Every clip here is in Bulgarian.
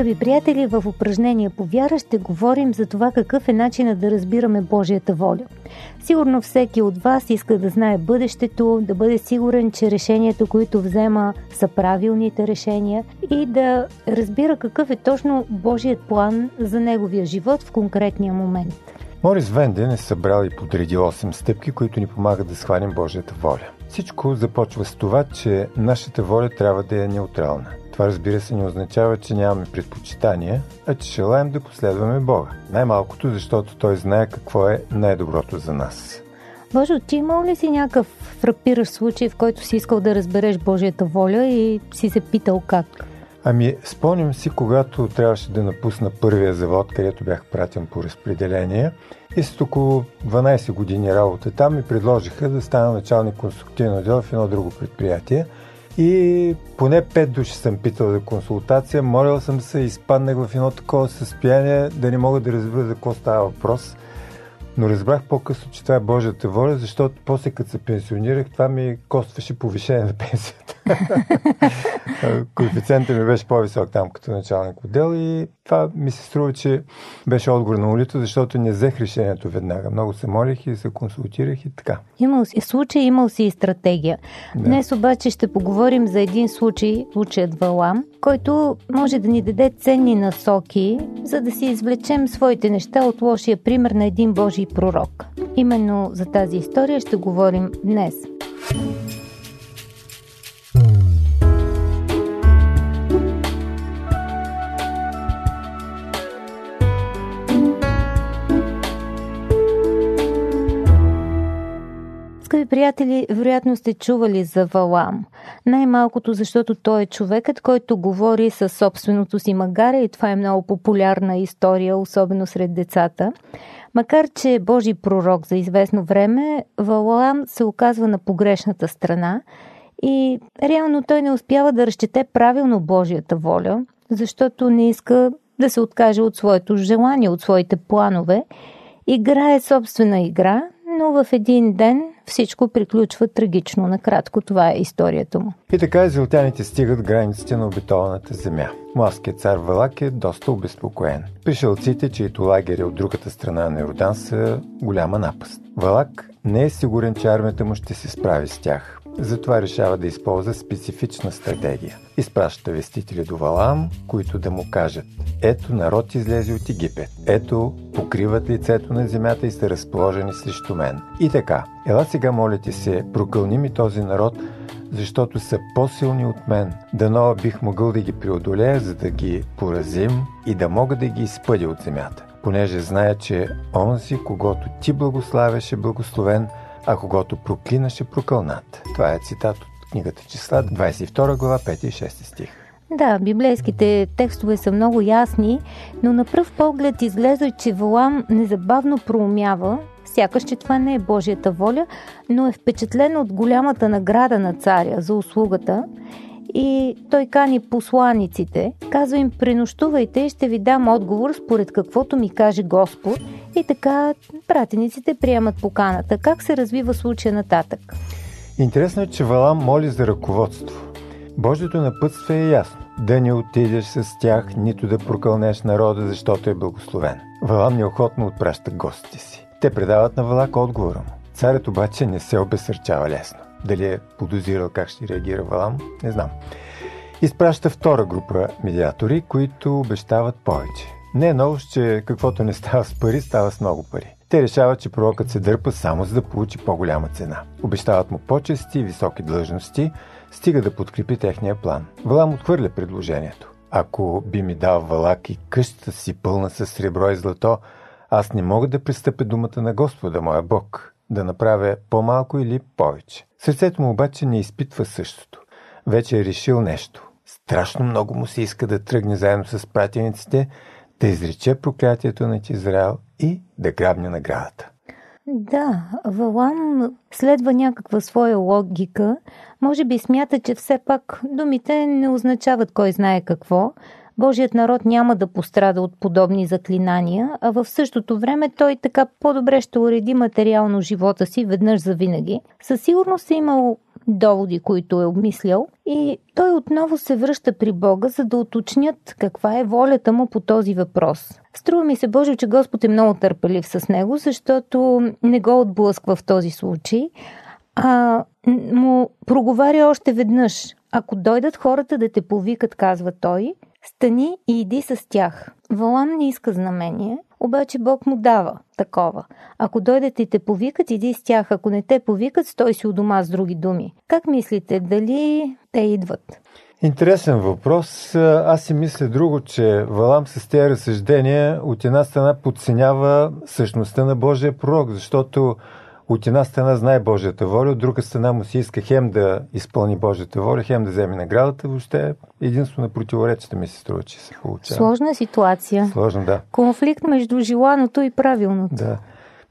Скъпи приятели, в упражнение по вяра ще говорим за това какъв е начинът да разбираме Божията воля. Сигурно всеки от вас иска да знае бъдещето, да бъде сигурен, че решението, които взема, са правилните решения и да разбира какъв е точно Божият план за неговия живот в конкретния момент. Морис Венден е събрал и подредил 8 стъпки, които ни помагат да схванем Божията воля. Всичко започва с това, че нашата воля трябва да е неутрална. Това разбира се не означава, че нямаме предпочитания, а че желаем да последваме Бога. Най-малкото, защото Той знае какво е най-доброто за нас. Божо, ти имал ли си някакъв фрапиращ случай, в който си искал да разбереш Божията воля и си се питал как? Ами, спомням си, когато трябваше да напусна първия завод, където бях пратен по разпределение и след около 12 години работа там ми предложиха да стана началник конструктивно отдел в едно друго предприятие – и поне пет души съм питал за консултация. Молил съм се, изпаднах в едно такова състояние да не мога да разбера за какво става въпрос. Но разбрах по-късно, че това е Божията воля, защото после като се пенсионирах, това ми костваше повишение на пенсията. Коефициентът ми беше по-висок там като началник отдел и това ми се струва, че беше отговор на молитва, защото не взех решението веднага. Много се молих и се консултирах и така. Имал си случай, имал си и стратегия. Да. Днес обаче ще поговорим за един случай, случаят Валам, който може да ни даде ценни насоки, за да си извлечем своите неща от лошия пример на един Божий пророк. Именно за тази история ще говорим днес. Скъпи приятели, вероятно сте чували за Валам. Най-малкото, защото той е човекът, който говори със собственото си магаре и това е много популярна история, особено сред децата. Макар, че е Божий пророк за известно време, Валам се оказва на погрешната страна и реално той не успява да разчете правилно Божията воля, защото не иска да се откаже от своето желание, от своите планове. Играе собствена игра, но в един ден всичко приключва трагично. Накратко това е историята му. И така израелтяните стигат границите на обитованата земя. Младският цар Валак е доста обезпокоен. Пришелците, чието лагери от другата страна на Йордан са голяма напаст. Валак не е сигурен, че армията му ще се справи с тях. Затова решава да използва специфична стратегия. Изпраща вестители до Валаам, които да му кажат Ето народ излезе от Египет. Ето покриват лицето на земята и са разположени срещу мен. И така, ела сега молите се, прокълни ми този народ, защото са по-силни от мен. Дано бих могъл да ги преодолея, за да ги поразим и да мога да ги изпъдя от земята. Понеже зная, че онзи, когато ти благославяше благословен, а когато проклинаше прокълнат. Това е цитат от книгата Числа, 22 глава, 5 и 6 стих. Да, библейските текстове са много ясни, но на пръв поглед изглежда, че Валам незабавно проумява, сякаш, че това не е Божията воля, но е впечатлен от голямата награда на царя за услугата и той кани посланиците, казва им пренощувайте и ще ви дам отговор според каквото ми каже Господ и така пратениците приемат поканата. Как се развива случая нататък? Интересно е, че Валам моли за ръководство. Божието напътство е ясно. Да не отидеш с тях, нито да прокълнеш народа, защото е благословен. Валам неохотно отпраща гостите си. Те предават на Валак отговора му. Царят обаче не се обесърчава лесно. Дали е подозирал как ще реагира Валам, не знам. Изпраща втора група медиатори, които обещават повече. Не е ново, че каквото не става с пари, става с много пари. Те решават, че пророкът се дърпа само за да получи по-голяма цена. Обещават му почести и високи длъжности, стига да подкрепи техния план. Валам отхвърля предложението. Ако би ми дал валак и къщата си пълна с сребро и злато, аз не мога да пристъпя думата на Господа, моя Бог, да направя по-малко или повече. Сърцето му обаче не изпитва същото. Вече е решил нещо. Страшно много му се иска да тръгне заедно с пратениците, да изрече проклятието на Израел и да грабне наградата. Да, Валам следва някаква своя логика. Може би смята, че все пак думите не означават кой знае какво. Божият народ няма да пострада от подобни заклинания, а в същото време той така по-добре ще уреди материално живота си веднъж за винаги. Със сигурност е имал доводи, които е обмислял и той отново се връща при Бога, за да уточнят каква е волята му по този въпрос. Струва ми се, Боже, че Господ е много търпелив с него, защото не го отблъсква в този случай, а му проговаря още веднъж. Ако дойдат хората да те повикат, казва той, стани и иди с тях. Валам не иска знамение, обаче Бог му дава такова. Ако дойдат и те повикат, иди с тях. Ако не те повикат, стой си у дома с други думи. Как мислите, дали те идват? Интересен въпрос. Аз си мисля друго, че Валам с тези разсъждения от една страна подценява същността на Божия пророк, защото от една страна знае Божията воля, от друга страна му си иска хем да изпълни Божията воля, хем да вземе наградата. Въобще единствено на противоречията ми се струва, че се получава. Сложна ситуация. Сложно, да. Конфликт между желаното и правилното. Да.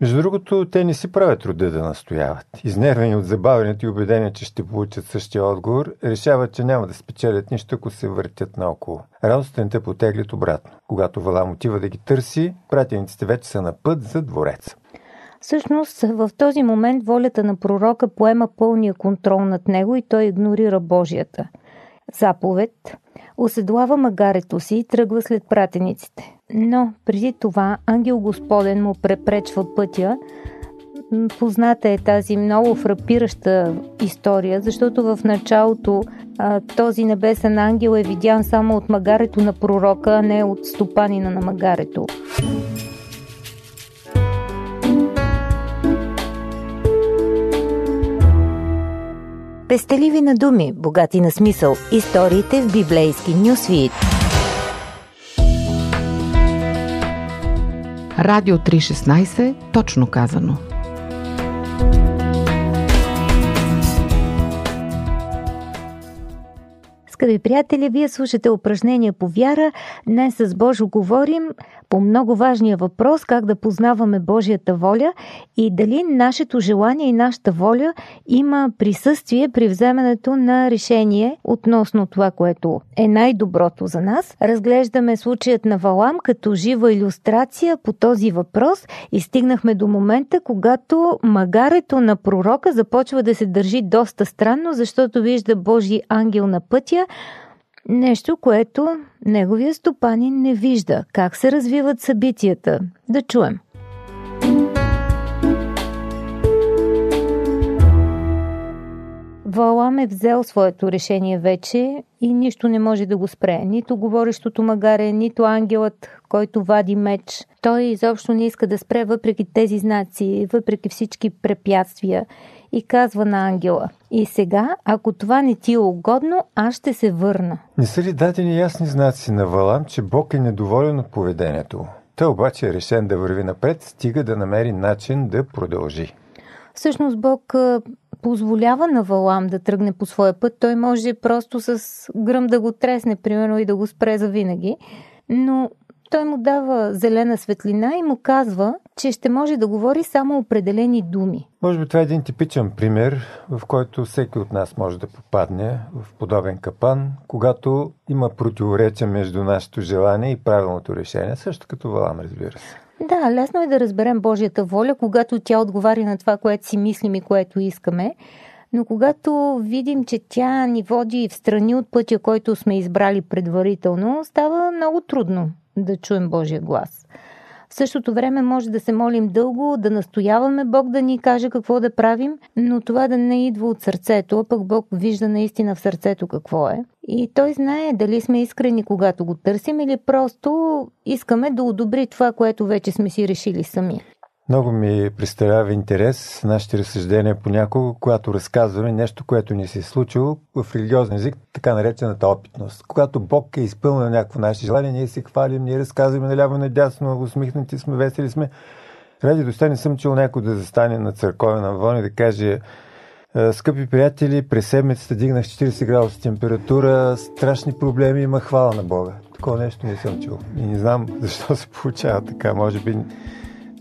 Между другото, те не си правят труда да настояват. Изнервени от забавянето и убедение, че ще получат същия отговор, решават, че няма да спечелят нищо, ако се въртят наоколо. Радостта не те потеглят обратно. Когато Валам отива да ги търси, пратениците вече са на път за двореца. Всъщност, в този момент волята на пророка поема пълния контрол над него и той игнорира Божията. Заповед оседлава магарето си и тръгва след пратениците. Но преди това ангел Господен му препречва пътя. Позната е тази много фрапираща история, защото в началото а, този небесен ангел е видян само от магарето на пророка, а не от стопанина на магарето. Пестеливи на думи, богати на смисъл. Историите в библейски нюсвит. Радио 316, точно казано. Скъпи приятели, вие слушате упражнения по вяра. Днес с Божо говорим по много важния въпрос как да познаваме Божията воля и дали нашето желание и нашата воля има присъствие при вземането на решение относно това, което е най-доброто за нас. Разглеждаме случаят на Валам като жива иллюстрация по този въпрос и стигнахме до момента, когато магарето на пророка започва да се държи доста странно, защото вижда Божий ангел на пътя, Нещо, което неговия стопанин не вижда. Как се развиват събитията? Да чуем. Валам е взел своето решение вече и нищо не може да го спре. Нито говорещото магаре, нито ангелът, който вади меч. Той изобщо не иска да спре въпреки тези знаци, въпреки всички препятствия и казва на ангела И сега, ако това не ти е угодно, аз ще се върна. Не са ли дадени ясни знаци на Валам, че Бог е недоволен от поведението Той обаче е решен да върви напред, стига да намери начин да продължи. Всъщност Бог позволява на Валам да тръгне по своя път. Той може просто с гръм да го тресне, примерно, и да го спре за винаги. Но той му дава зелена светлина и му казва, че ще може да говори само определени думи. Може би това е един типичен пример, в който всеки от нас може да попадне в подобен капан, когато има противоречие между нашето желание и правилното решение, също като Валам, разбира се. Да, лесно е да разберем Божията воля, когато тя отговаря на това, което си мислим и което искаме. Но когато видим, че тя ни води в страни от пътя, който сме избрали предварително, става много трудно да чуем Божия глас. В същото време може да се молим дълго, да настояваме Бог да ни каже какво да правим, но това да не идва от сърцето, а пък Бог вижда наистина в сърцето какво е. И Той знае дали сме искрени, когато го търсим или просто искаме да одобри това, което вече сме си решили сами. Много ми представлява интерес нашите разсъждения понякога, когато разказваме нещо, което ни се е случило в религиозен език, така наречената опитност. Когато Бог е изпълнил някакво наше желание, ние се хвалим, ние разказваме наляво надясно, усмихнати сме, весели сме. Ради доста не съм чул някой да застане на църковен авон и да каже «Е, Скъпи приятели, през седмицата дигнах 40 градуса температура, страшни проблеми, има хвала на Бога. такова нещо не съм чул. И не знам защо се получава така. Може би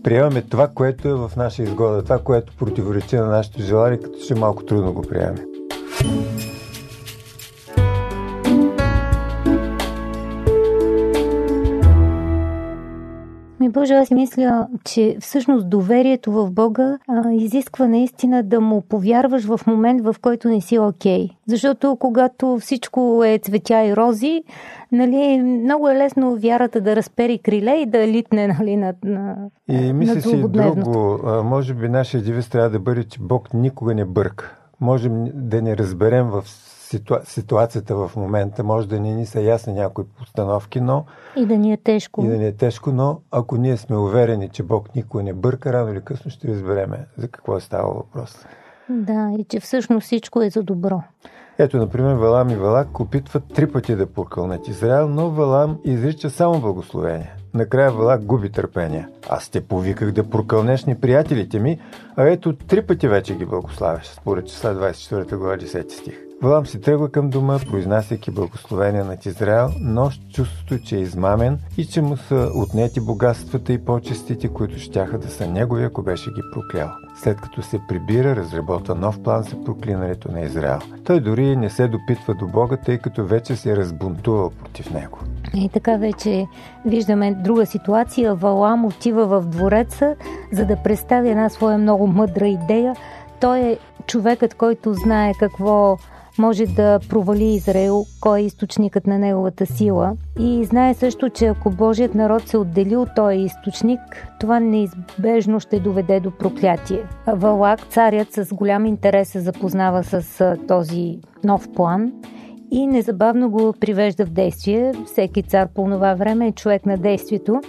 приемаме това, което е в наша изгода, това, което противоречи на нашето желание, като че малко трудно го приемаме. Боже, аз мисля, че всъщност доверието в Бога а, изисква наистина да му повярваш в момент, в който не си окей. Okay. Защото когато всичко е цветя и рози, нали, много е лесно вярата да разпери криле и да литне нали, на, на И мисля си друго, а, може би нашия девиз трябва да бъде, че Бог никога не бърка. Можем да не разберем в ситуа... ситуацията в момента. Може да не ни са ясни някои постановки, но... И да ни е тежко. И да ни е тежко, но ако ние сме уверени, че Бог никой не бърка, рано или късно ще разбереме за какво е става въпрос. Да, и че всъщност всичко е за добро. Ето, например, Валам и Валак опитват три пъти да покълнат Израел, но Валам изрича само благословение. Накрая Валак губи търпение. Аз те повиках да прокълнеш неприятелите ми, а ето три пъти вече ги благославяш, според числа 24 глава 10 стих. Валам си тръгва към дома, произнасяйки благословение над Израел, но с чувството, че е измамен и че му са отнети богатствата и почестите, които щяха да са негови, ако беше ги проклял. След като се прибира, разработва нов план за проклинането на Израел. Той дори не се допитва до Бога, тъй като вече се е разбунтувал против него. И така вече виждаме друга ситуация. Валам отива в двореца, за да представи една своя много мъдра идея. Той е човекът, който знае какво може да провали Израел, кой е източникът на неговата сила. И знае също, че ако Божият народ се отдели от този източник, това неизбежно ще доведе до проклятие. Валак, царят, с голям интерес се запознава с този нов план и незабавно го привежда в действие. Всеки цар по това време е човек на действието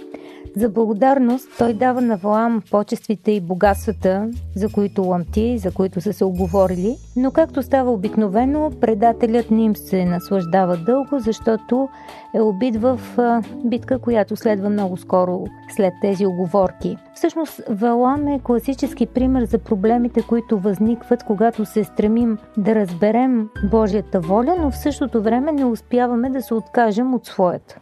за благодарност той дава на Валам почествите и богатствата, за които ламти, за които са се оговорили, но както става обикновено, предателят не им се наслаждава дълго, защото е убит в битка, която следва много скоро след тези оговорки. Всъщност, Валам е класически пример за проблемите, които възникват, когато се стремим да разберем Божията воля, но в същото време не успяваме да се откажем от своята.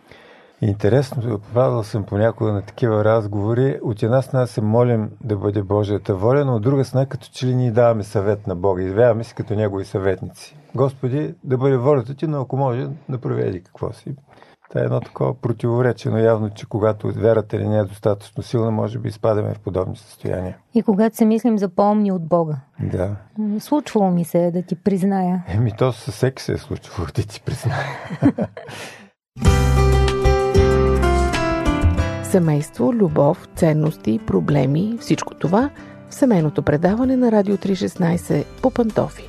Интересно, попадал съм понякога на такива разговори. От една страна се молим да бъде Божията воля, но от друга страна като че ли ни даваме съвет на Бога. Извяваме се като Негови съветници. Господи, да бъде волята ти, но ако може, да проведи какво си. Това е едно такова противоречие, но явно, че когато вярата ни не е достатъчно силна, може би изпадаме в подобни състояния. И когато се мислим за по-умни от Бога. Да. Случвало ми се да ти призная. Еми, то със всеки се е случвало да ти призная. Семейство, любов, ценности, проблеми, всичко това в семейното предаване на Радио 316 по Пантофи.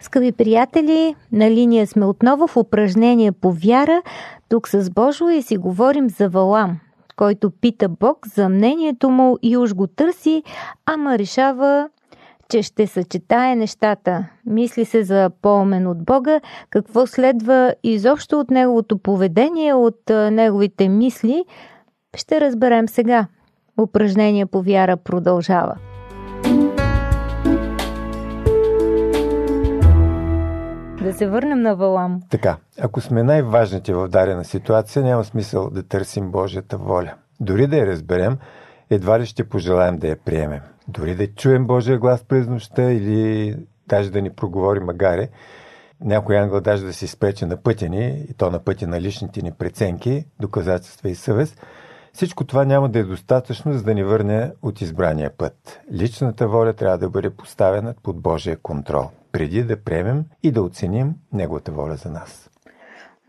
Скъпи приятели, на линия сме отново в упражнение по вяра, тук с Божо и си говорим за Валам, който пита Бог за мнението му и уж го търси, ама решава че ще съчетае нещата. Мисли се за по-умен от Бога, какво следва изобщо от неговото поведение, от неговите мисли, ще разберем сега. Упражнение по вяра продължава. Да се върнем на Валам. Така, ако сме най-важните в дадена ситуация, няма смисъл да търсим Божията воля. Дори да я разберем, едва ли ще пожелаем да я приемем. Дори да чуем Божия глас през нощта или даже да ни проговори магаре, някой ангел даже да се изпрече на пътя ни, и то на пътя на личните ни преценки, доказателства и съвест, всичко това няма да е достатъчно, за да ни върне от избрания път. Личната воля трябва да бъде поставена под Божия контрол, преди да приемем и да оценим Неговата воля за нас.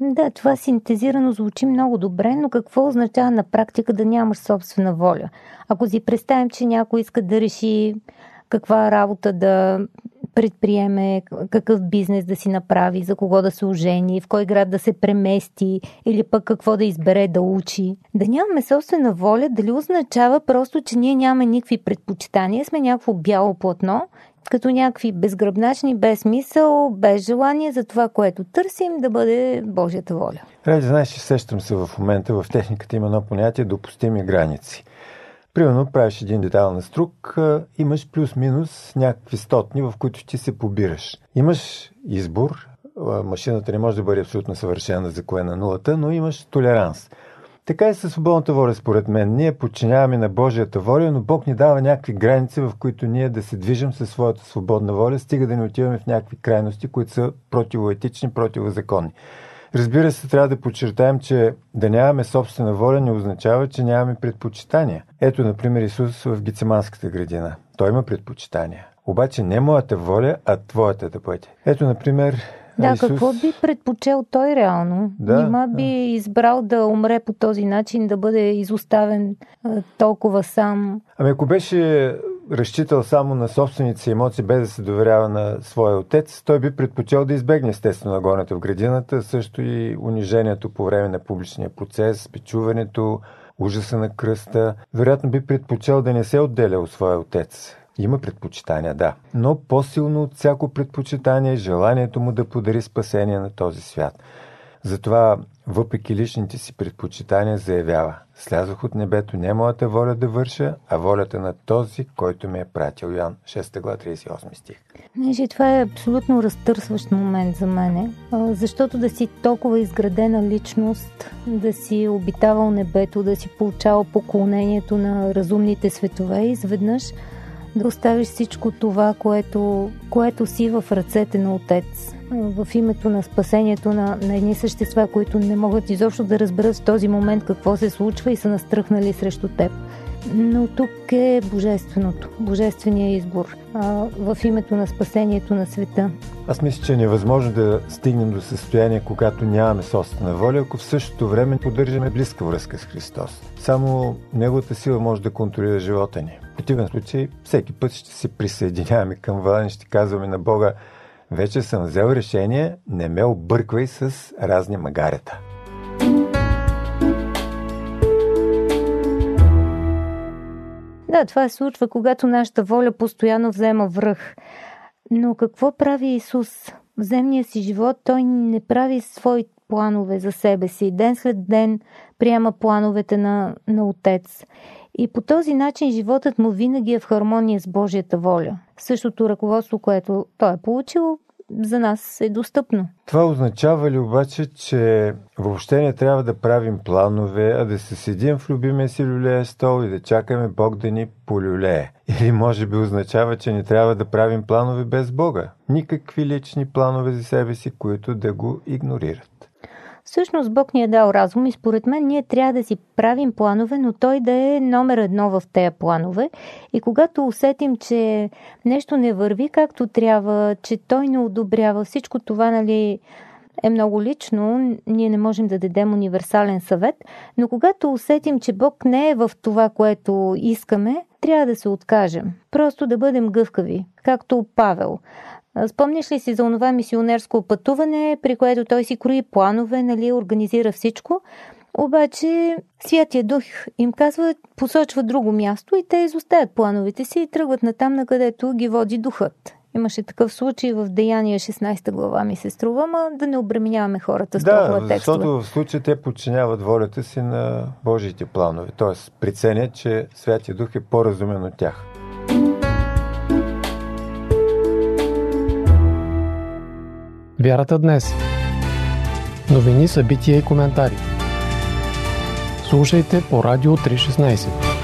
Да, това синтезирано звучи много добре, но какво означава на практика да нямаш собствена воля? Ако си представим, че някой иска да реши каква работа да предприеме, какъв бизнес да си направи, за кого да се ожени, в кой град да се премести или пък какво да избере да учи. Да нямаме собствена воля, дали означава просто, че ние нямаме никакви предпочитания, сме някакво бяло платно като някакви безгръбначни, без смисъл, без желание за това, което търсим, да бъде Божията воля. Ради, знаеш, сещам се в момента, в техниката има едно понятие допустими граници. Примерно, правиш един детайл на струк, имаш плюс-минус някакви стотни, в които ти се побираш. Имаш избор, машината не може да бъде абсолютно съвършена за кое на нулата, но имаш толеранс. Така и със свободната воля, според мен. Ние подчиняваме на Божията воля, но Бог ни дава някакви граници, в които ние да се движим със своята свободна воля, стига да не отиваме в някакви крайности, които са противоетични, противозаконни. Разбира се, трябва да подчертаем, че да нямаме собствена воля не означава, че нямаме предпочитания. Ето, например, Исус в Гицеманската градина. Той има предпочитания. Обаче не моята воля, а твоята да бъде. Ето, например, да, Исус... какво би предпочел той реално? Да, Нима би да. избрал да умре по този начин, да бъде изоставен толкова сам? Ами ако беше разчитал само на собствените си емоции, без да се доверява на своя отец, той би предпочел да избегне естествено нагонята в градината, също и унижението по време на публичния процес, печуването, ужаса на кръста. Вероятно би предпочел да не се отделя от своя отец. Има предпочитания, да. Но по-силно от всяко предпочитание е желанието му да подари спасение на този свят. Затова, въпреки личните си предпочитания, заявява Слязох от небето не моята воля да върша, а волята на този, който ме е пратил. Йоан 6 глава 38 стих. Значи, това е абсолютно разтърсващ момент за мене, защото да си толкова изградена личност, да си обитавал небето, да си получавал поклонението на разумните светове, изведнъж да оставиш всичко това, което, което си в ръцете на Отец в името на спасението на, на едни същества, които не могат изобщо да разберат в този момент какво се случва и са настръхнали срещу теб. Но тук е божественото, божествения избор а, в името на спасението на света. Аз мисля, че е невъзможно да стигнем до състояние, когато нямаме собствена воля, ако в същото време поддържаме близка връзка с Христос. Само Неговата сила може да контролира живота ни. Противен случай, всеки път ще се присъединяваме към и ще казваме на Бога, вече съм взел решение, не ме обърквай с разни магарета. Да, това се случва, когато нашата воля постоянно взема връх. Но какво прави Исус? В земния си живот той не прави свои планове за себе си. Ден след ден приема плановете на, на Отец. И по този начин животът му винаги е в хармония с Божията воля. Същото ръководство, което той е получил, за нас е достъпно. Това означава ли обаче, че въобще не трябва да правим планове, а да се седим в любимия си люлея стол и да чакаме Бог да ни полюлее? Или може би означава, че не трябва да правим планове без Бога? Никакви лични планове за себе си, които да го игнорират. Всъщност Бог ни е дал разум и според мен ние трябва да си правим планове, но той да е номер едно в тези планове. И когато усетим, че нещо не върви както трябва, че той не одобрява всичко това, нали, е много лично, ние не можем да дадем универсален съвет, но когато усетим, че Бог не е в това, което искаме, трябва да се откажем. Просто да бъдем гъвкави, както Павел. Спомниш ли си за онова мисионерско пътуване, при което той си крои планове, нали, организира всичко, обаче Святия Дух им казва, посочва друго място и те изоставят плановете си и тръгват натам, на където ги води Духът. Имаше такъв случай в Деяния 16 глава ми се струва, ма да не обременяваме хората с да, толкова текстове. защото в случая те подчиняват волята си на Божиите планове. Т.е. приценят, че Святия Дух е по-разумен от тях. Вярата днес. Новини, събития и коментари. Слушайте по Радио 316.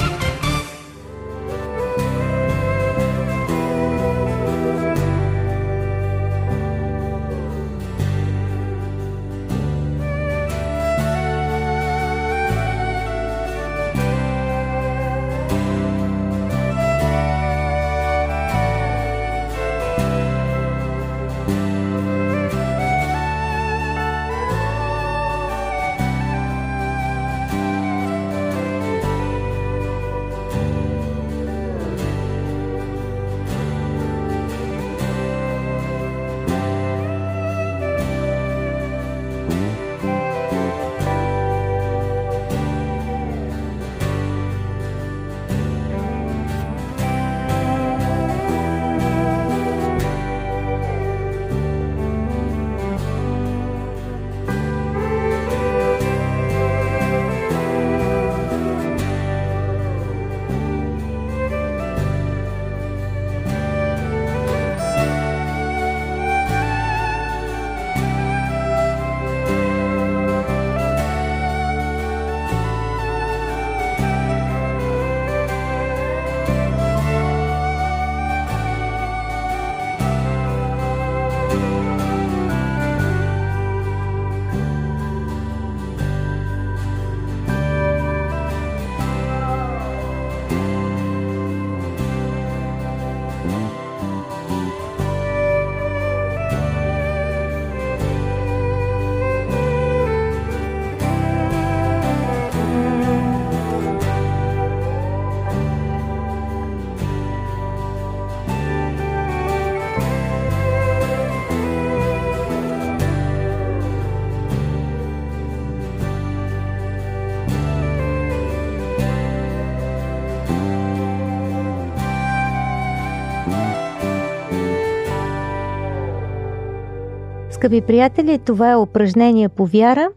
Скъпи приятели, това е упражнение по вяра,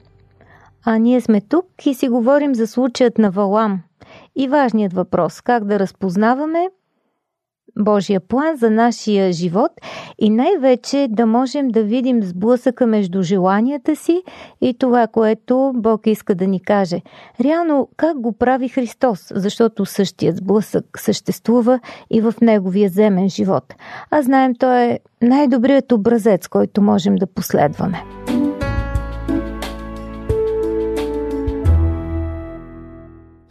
а ние сме тук и си говорим за случаят на Валам. И важният въпрос – как да разпознаваме Божия план за нашия живот и най-вече да можем да видим сблъсъка между желанията си и това, което Бог иска да ни каже. Реално как го прави Христос, защото същият сблъсък съществува и в неговия земен живот. А знаем, той е най-добрият образец, който можем да последваме.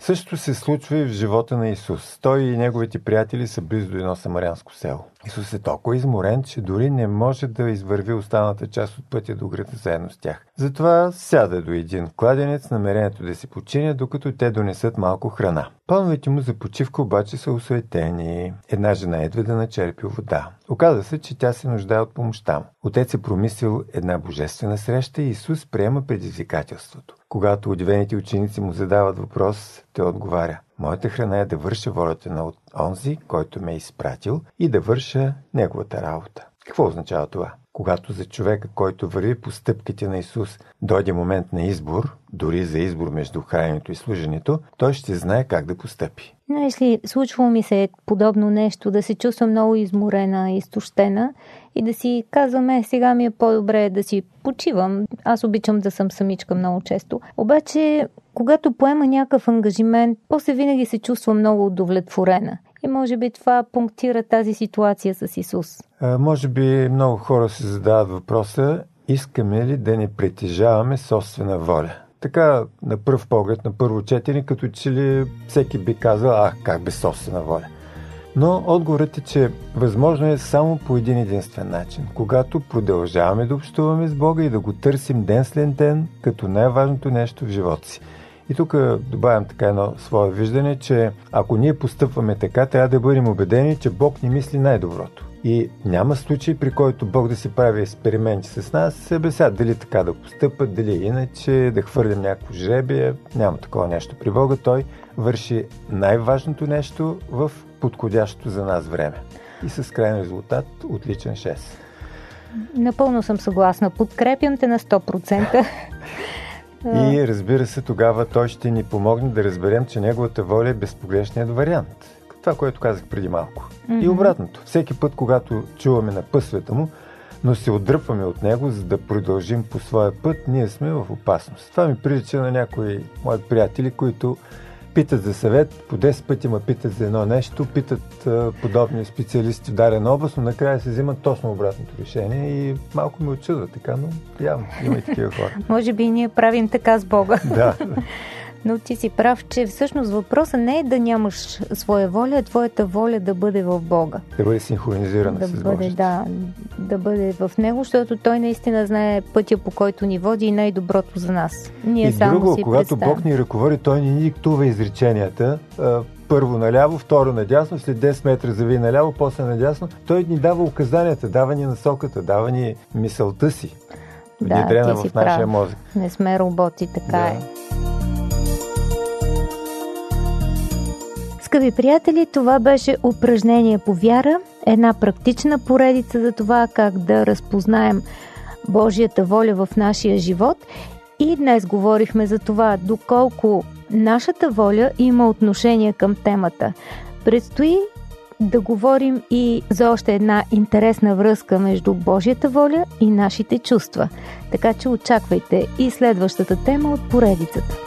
Същото се случва и в живота на Исус. Той и неговите приятели са близо до едно самарянско село. Исус е толкова изморен, че дори не може да извърви останалата част от пътя до града заедно с тях. Затова сяда до един кладенец, намерението да се починя, докато те донесат малко храна. Плановете му за почивка обаче са осуетени. Една жена едва да начерпи вода. Оказва се, че тя се нуждае от помощта му. Отец е промислил една божествена среща и Исус приема предизвикателството. Когато удивените ученици му задават въпрос, той отговаря. Моята храна е да върша волята на онзи, който ме е изпратил и да върша неговата работа. Какво означава това? Когато за човека, който върви по стъпките на Исус, дойде момент на избор, дори за избор между храненето и служенето, той ще знае как да постъпи. Но если случвало ми се подобно нещо, да се чувствам много изморена, изтощена и да си казваме, сега ми е по-добре да си почивам. Аз обичам да съм самичка много често. Обаче, когато поема някакъв ангажимент, после винаги се чувствам много удовлетворена. И може би това пунктира тази ситуация с Исус. А, може би много хора се задават въпроса, искаме ли да не притежаваме собствена воля? Така, на пръв поглед, на първо четене, като че ли всеки би казал, а, как без собствена воля. Но отговорът е, че възможно е само по един единствен начин. Когато продължаваме да общуваме с Бога и да го търсим ден след ден, като най-важното нещо в живота си. И тук добавям така едно свое виждане, че ако ние постъпваме така, трябва да бъдем убедени, че Бог ни мисли най-доброто. И няма случай, при който Бог да си прави експерименти с нас, бе сега дали така да постъпат, дали иначе, да хвърлим някакво жребие. Няма такова нещо при Бога. Той върши най-важното нещо в подходящото за нас време. И с крайен резултат отличен 6. Напълно съм съгласна. Подкрепям те на 100%. И разбира се, тогава той ще ни помогне да разберем, че неговата воля е безпогрешният вариант. Това, което казах преди малко. Mm-hmm. И обратното. Всеки път, когато чуваме на пъсвета му, но се отдръпваме от него, за да продължим по своя път, ние сме в опасност. Това ми прилича на някои мои приятели, които питат за съвет, по 10 пъти ме питат за едно нещо, питат а, подобни специалисти в дарен област, но накрая се взимат точно обратното решение и малко ме очудва така, но явно има и такива хора. Може би ние правим така с Бога. Да. Но ти си прав, че всъщност въпросът не е да нямаш своя воля, а твоята воля да бъде в Бога. Да бъде синхронизирана да с бъде, да, да бъде в него, защото той наистина знае пътя, по който ни води и най-доброто за нас. Ние и само друго, си когато представим. Бог ни ръководи, той ни диктува изреченията. Първо наляво, второ надясно, след 10 метра зави наляво, после надясно. Той ни дава указанията, дава ни насоката, дава ни мисълта си. Да, внедрена в нашия прав. мозък. Не сме роботи, така Да. е. Скъпи приятели, това беше упражнение по вяра, една практична поредица за това как да разпознаем Божията воля в нашия живот. И днес говорихме за това доколко нашата воля има отношение към темата. Предстои да говорим и за още една интересна връзка между Божията воля и нашите чувства. Така че очаквайте и следващата тема от поредицата.